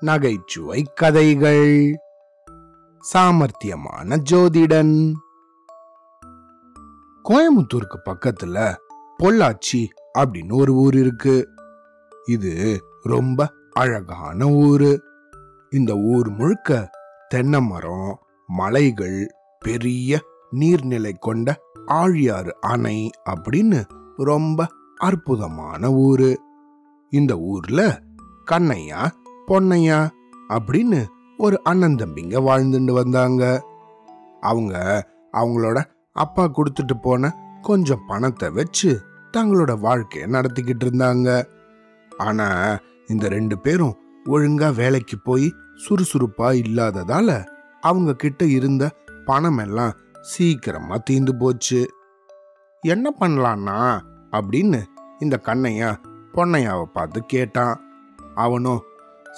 நகைச்சுவை கதைகள். சாமர்த்தியமான ஜோதிடன். கோயம்புத்தூருக்கு பக்கத்துல பொள்ளாச்சி அப்படின்னு ஒரு ஊர் இருக்கு. இது ரொம்ப அழகான ஊரு. இந்த ஊர் முழுக்க தென்னை மரம் மலைகள் பெரிய நீர்நிலை கொண்ட ஆழியாறு அணை அப்படின்னு ரொம்ப அற்புதமான ஊரு. இந்த ஊர்ல கண்ணையா பொன்னையா அப்படின்னு ஒரு அண்ணன் தம்பிங்க வாழ்ந்துட்டு வந்தாங்க. அவங்க அவங்களோட அப்பா கொடுத்துட்டு போன கொஞ்சம் பணத்தை வச்சு தங்களோட வாழ்க்கையை நடத்திக்கிட்டு இருந்தாங்க. ஆனா இந்த ரெண்டு பேரும் ஒழுங்கா வேலைக்கு போய் சுறுசுறுப்பா இல்லாததால அவங்க கிட்ட இருந்த பணம் எல்லாம் சீக்கிரமா தீந்து போச்சு. என்ன பண்ணலான்னா அப்படின்னு இந்த கண்ணையா பொன்னையாவை பார்த்து கேட்டான். அவனும்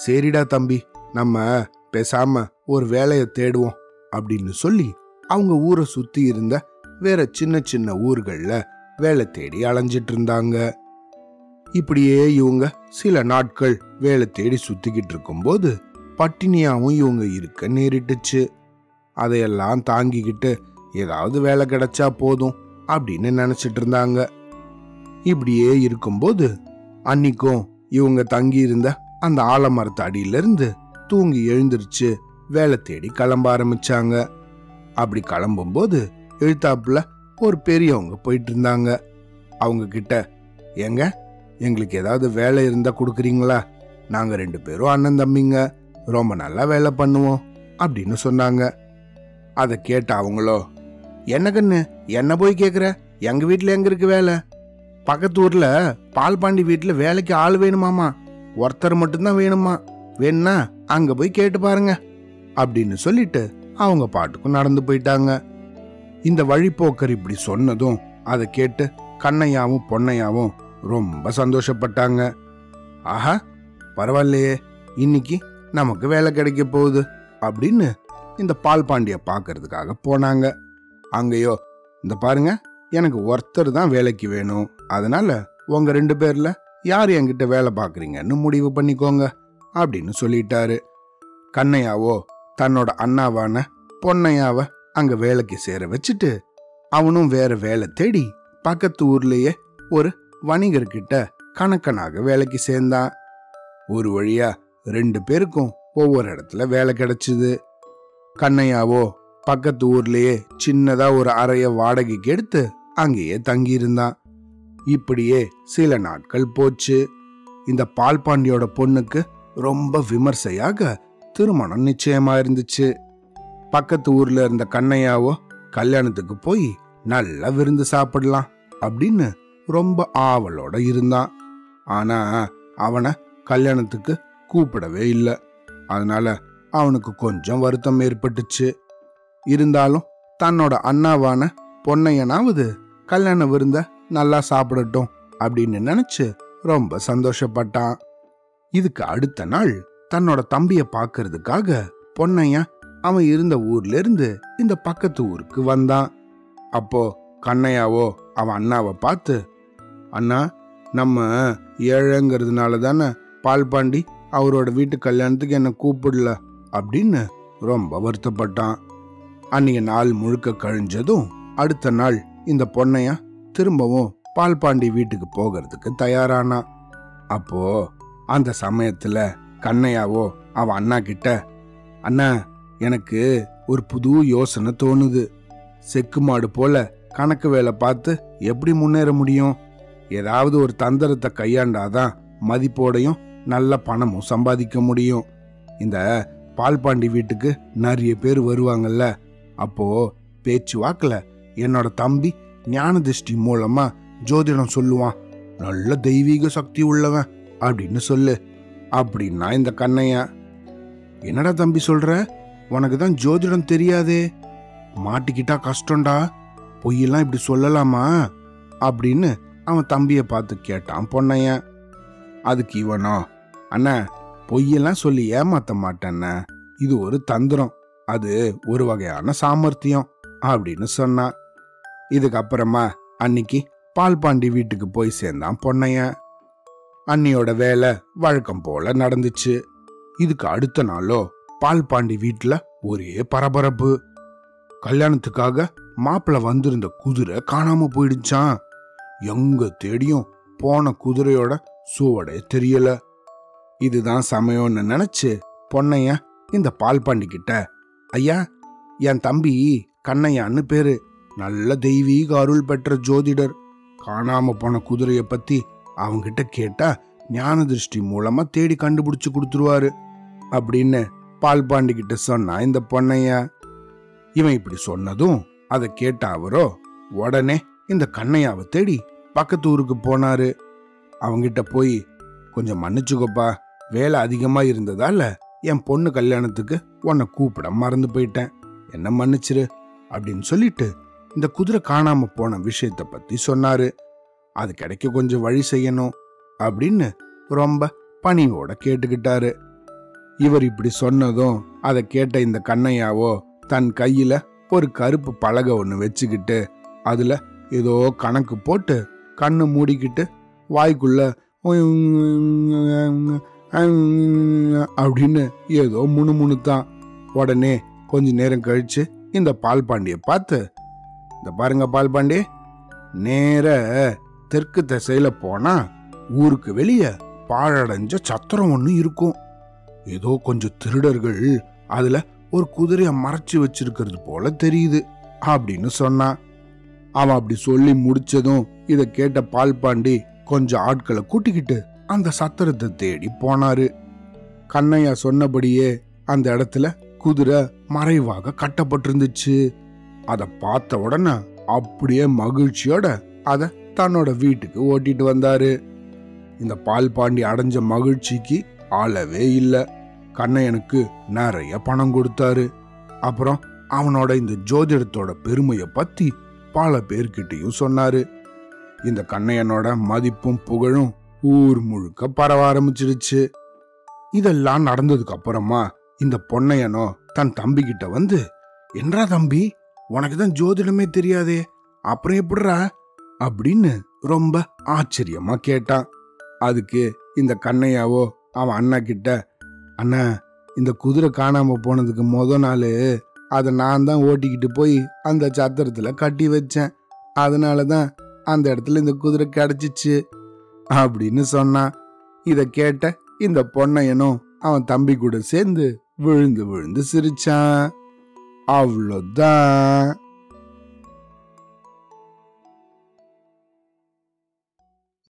சரிடா தம்பி நம்ம பேசாம ஒரு வேலையை தேடுவோம் அப்படின்னு சொல்லி அவங்க ஊரை சுத்தி இருந்த வேற சின்ன சின்ன ஊர்கள்ல வேலை தேடி அலைஞ்சிட்டு இருந்தாங்க. இப்படியே இவங்க சில நாட்கள் வேலை தேடி சுத்திக்கிட்டு இருக்கும்போது பட்டினியாவும் இவங்க இருக்க நேரிட்டுச்சு. அதையெல்லாம் தாங்கிக்கிட்டு ஏதாவது வேலை கிடைச்சா போதும் அப்படின்னு நினைச்சிட்டு இருந்தாங்க. இப்படியே இருக்கும்போது அன்னிக்கும் இவங்க தங்கியிருந்த அந்த ஆலமரத்து அடியிலிருந்து தூங்கி எழுந்திருச்சு வேலை தேடி கிளம்ப ஆரம்பிச்சாங்க. அப்படி கிளம்பும்போது எழுத்தாப்புல ஒரு பெரியவங்க போயிட்டு இருந்தாங்க அவங்க கிட்ட ஏங்க எங்களுக்கு ஏதாவது வேலை இருந்தா கொடுக்குறீங்களா? நாங்க ரெண்டு பேரும் அண்ணன் தம்பிங்க ரொம்ப நல்லா வேலை பண்ணுவோம் அப்படின்னு சொன்னாங்க. அதை கேட்ட அவங்களோ என்ன கண்ணு என்ன போய் கேக்குற? எங்க வீட்டில் எங்க இருக்கு வேலை? பக்கத்து ஊர்ல பால்பாண்டி வீட்டுல வேலைக்கு ஆள் வேணுமாமா ஒருத்தர் மட்டும்தான் வேணுமா வேணும்னா அங்க போய் கேட்டு பாருங்க. அப்படின்னு சொல்லிட்டு அவங்க பாட்டுக்கும் நடந்து போயிட்டாங்க. இந்த வழிப்போக்கர் இப்படி சொன்னதும் அதை கேட்டு கண்ணையாவும் பொன்னையாவும் ரொம்ப சந்தோஷப்பட்டாங்க. ஆஹா பரவாயில்லையே. இன்னைக்கு நமக்கு வேலை கிடைக்க போகுது. அப்படின்னு இந்த பால் பாண்டிய பார்க்கறதுக்காக போனாங்க. அங்கேயோ இந்த பாருங்க எனக்கு ஒருத்தர் தான் வேலைக்கு வேணும். அதனால உங்க ரெண்டு பேர்ல யார் என்கிட்ட வேலை பார்க்குறீங்கன்னு முடிவு பண்ணிக்கோங்க அப்படின்னு சொல்லிட்டாரு. கண்ணையாவோ தன்னோட அண்ணாவான பொன்னையாவை அங்க வேலைக்கு சேர வச்சுட்டு அவனும் வேற வேலை தேடி பக்கத்து ஊர்லயே ஒரு வணிகர்கிட்ட கணக்கனாக வேலைக்கு சேர்ந்தான். ஒரு வழியா ரெண்டு பேருக்கும் ஒவ்வொரு இடத்துல வேலை கிடைச்சிது. கண்ணையாவோ பக்கத்து ஊர்லயே சின்னதா ஒரு அறைய வாடகைக்கு எடுத்து அங்கேயே தங்கியிருந்தான். இப்படியே சில நாட்கள் போச்சு. இந்த பால்பாண்டியோட பொண்ணுக்கு ரொம்ப விமர்சையாக திருமணம் நிச்சயமா இருந்துச்சு. பக்கத்து ஊர்ல இருந்த கண்ணையாவோ கல்யாணத்துக்கு போய் நல்லா விருந்து சாப்பிடலாம் அப்படின்னு ரொம்ப ஆவலோட இருந்தான். ஆனா அவனை கல்யாணத்துக்கு கூப்பிடவே இல்லை. அதனால அவனுக்கு கொஞ்சம் வருத்தம் ஏற்பட்டுச்சு. இருந்தாலும் தன்னோட அண்ணாவான பொன்னையனாவது கல்யாண விருந்த நல்லா சாப்பிடட்டும் அப்படின்னு நினைச்சு ரொம்ப சந்தோஷப்பட்டான். இதுக்கு அடுத்த நாள் தன்னோட தம்பிய பார்க்கறதுக்காக பொன்னையா அவன் இருந்த ஊர்ல இருந்து இந்த பக்கத்து ஊருக்கு வந்தான். அப்போ கண்ணையாவோ அவன் அண்ணாவை பார்த்து அண்ணா நம்ம ஏழைங்கிறதுனால தானே பால்பாண்டி அவரோட வீட்டு கல்யாணத்துக்கு என்னை கூப்பிடல அப்படின்னு ரொம்ப வருத்தப்பட்டான். அன்னைய நாள் முழுக்க கழிஞ்சதும் அடுத்த நாள் இந்த பொண்ணையா திரும்பவும் பால்பாண்டி வீட்டுக்கு போகிறதுக்கு தயாரானா? அப்போ அந்த சமயத்துல கண்ணையாவோ அவன் அண்ணா கிட்ட அண்ணா எனக்கு ஒரு புது யோசனை தோணுது. செக்கு மாடு போல கணக்கு வேலை பார்த்து எப்படி முன்னேற முடியும்? ஏதாவது ஒரு தந்திரத்தை கையாண்டாதான் மதிப்போடையும் நல்ல பணமும் சம்பாதிக்க முடியும். இந்த பால்பாண்டி வீட்டுக்கு நிறைய பேர் வருவாங்கல்ல. அப்போ பேச்சு வாக்கில் என்னோட தம்பி ஞான திருஷ்டி மூலமா ஜோதிடம் சொல்லுவான். நல்ல தெய்வீக சக்தி உள்ளவன் அப்படின்னு சொல்லு. அப்படின்னா இந்த கண்ணையா. என்னடா தம்பி சொல்ற? உனக்கு தான் ஜோதிடம் தெரியாதே. மாட்டிக்கிட்டா கஷ்டம்டா. பொய்யெல்லாம் இப்படி சொல்லலாமா? அப்படின்னு அவன் தம்பியை பார்த்து கேட்டான் பொன்னையன் அதுக்கு இவனோ? அண்ணா பொய்யெல்லாம் சொல்லி ஏமாத்த மாட்டேன்ன. இது ஒரு தந்திரம். அது ஒரு வகையான சாமர்த்தியம் அப்படின்னு சொன்னான். இதுக்கப்புறமா அன்னைக்கு பால்பாண்டி வீட்டுக்கு போய் சேர்ந்தான் பொன்னையன் அன்னியோட வேலை வழக்கம் போல நடந்துச்சு. இதுக்கு அடுத்த நாளோ பால்பாண்டி வீட்டுல ஒரே பரபரப்பு. கல்யாணத்துக்காக மாப்பிள்ள வந்திருந்த குதிரை காணாம போயிடுச்சான் எங்க தேடியும் போன குதிரையோட சுவடே தெரியல. இதுதான் சமயம்னு நினைச்சு பொன்னைய இந்த பால்பாண்டி கிட்ட ஐயா என் தம்பி கண்ணையான்னு பேரு. நல்ல தெய்வீக அருள் பெற்ற ஜோதிடர். காணாம போன குதிரைய பத்தி அவங்கிட்ட கேட்டா ஞான திருஷ்டி மூலமா தேடி கண்டுபிடிச்சு கொடுத்துருவாரு. அப்படின்னு பால் பாண்டி கிட்ட சொன்னா இந்த பொண்ணைய? இவன் இப்படி சொன்னதும் அதை கேட்ட அவரோ உடனே இந்த கண்ணையாவை தேடி பக்கத்து ஊருக்கு போனாரு. அவங்கிட்ட போய் கொஞ்சம் மன்னிச்சுக்கோப்பா வேலை அதிகமா இருந்ததால என் பொண்ணு கல்யாணத்துக்கு உன்னை கூப்பிட மறந்து போயிட்டேன். என்ன மன்னிச்சிரு? அப்படின்னு சொல்லிட்டு இந்த குதிரை காணாம போன விஷயத்த பத்தி சொன்னாரு. அது கிடைக்க கொஞ்சம் வழி செய்யணும் அப்படின்னு ரொம்ப பணிவோட கேட்டுக்கிட்டாரு. இவர் இப்படி சொன்னதும் அதை கேட்ட இந்த கண்ணையாவோ தன் கையில ஒரு கருப்பு பலகை ஒன்று வச்சுக்கிட்டு அதுல ஏதோ கணக்கு போட்டு கண்ணு மூடிக்கிட்டு வாய்க்குள்ள அப்படின்னு ஏதோ முணுமுணுத்தான். உடனே கொஞ்ச நேரம் கழிச்சு இந்த பால் பாண்டிய பார்த்து இந்த பாருங்க பால் பாண்டி நேர தெற்கு திசையில போனா ஊருக்கு வெளியே பாழடைஞ்ச சத்திரம் ஒண்ணு இருக்கும். ஏதோ கொஞ்சம் திருடர்கள் அதுல ஒரு குதிரைய மறைச்சு வச்சிருக்கிறது போல தெரியுது அப்படின்னு சொன்னான் அவன் அப்படி சொல்லி முடிச்சதும் இத கேட்ட பால் பாண்டி கொஞ்சம் ஆட்களை கூட்டிக்கிட்டு அந்த சத்திரத்தை தேடி போனாரு. கண்ணையா சொன்னபடியே அந்த இடத்துல குதிரை மறைவாக கட்டப்பட்டிருந்துச்சு. அதை பார்த்த உடனே அப்படியே மகிழ்ச்சியோட அதை தன்னோட வீட்டுக்கு ஓட்டிட்டு வந்தாரு. இந்த பால் பாண்டி அடைஞ்ச மகிழ்ச்சிக்கு அளவே இல்லை. கண்ணையனுக்கு நிறைய பணம் கொடுத்தாரு. அப்புறம் அவனோட இந்த ஜோதிடத்தோட பெருமையை பத்தி பல பேர்கிட்டயும் சொன்னாரு. இந்த கண்ணையனோட மதிப்பும் புகழும் ஊர் முழுக்க பரவ ஆரம்பிச்சிருச்சு இதெல்லாம் நடந்ததுக்கு அப்புறமா இந்த பொன்னையனோ தன் தம்பிக்கிட்ட வந்து என்றா தம்பி உனக்கு தான் ஜோதிடமே தெரியாதே. அப்புறம் எப்படிறா அப்படின்னு ரொம்ப ஆச்சரியமா கேட்டான். அதுக்கு இந்த கண்ணையாவோ அவன் அண்ணா கிட்ட அண்ணா இந்த குதிரை காணாம போனதுக்கு முத நாள் அதை நான் தான் ஓட்டிக்கிட்டு போய் அந்த சத்திரத்தில் கட்டி வச்சேன். அதனால தான் அந்த இடத்துல இந்த குதிரை கிடச்சிச்சு அப்படின்னு சொன்னான். இதை கேட்ட இந்த பொண்ணையனும் அவன் தம்பி கூட சேர்ந்து விழுந்து விழுந்து சிரிச்சான். Avlodan.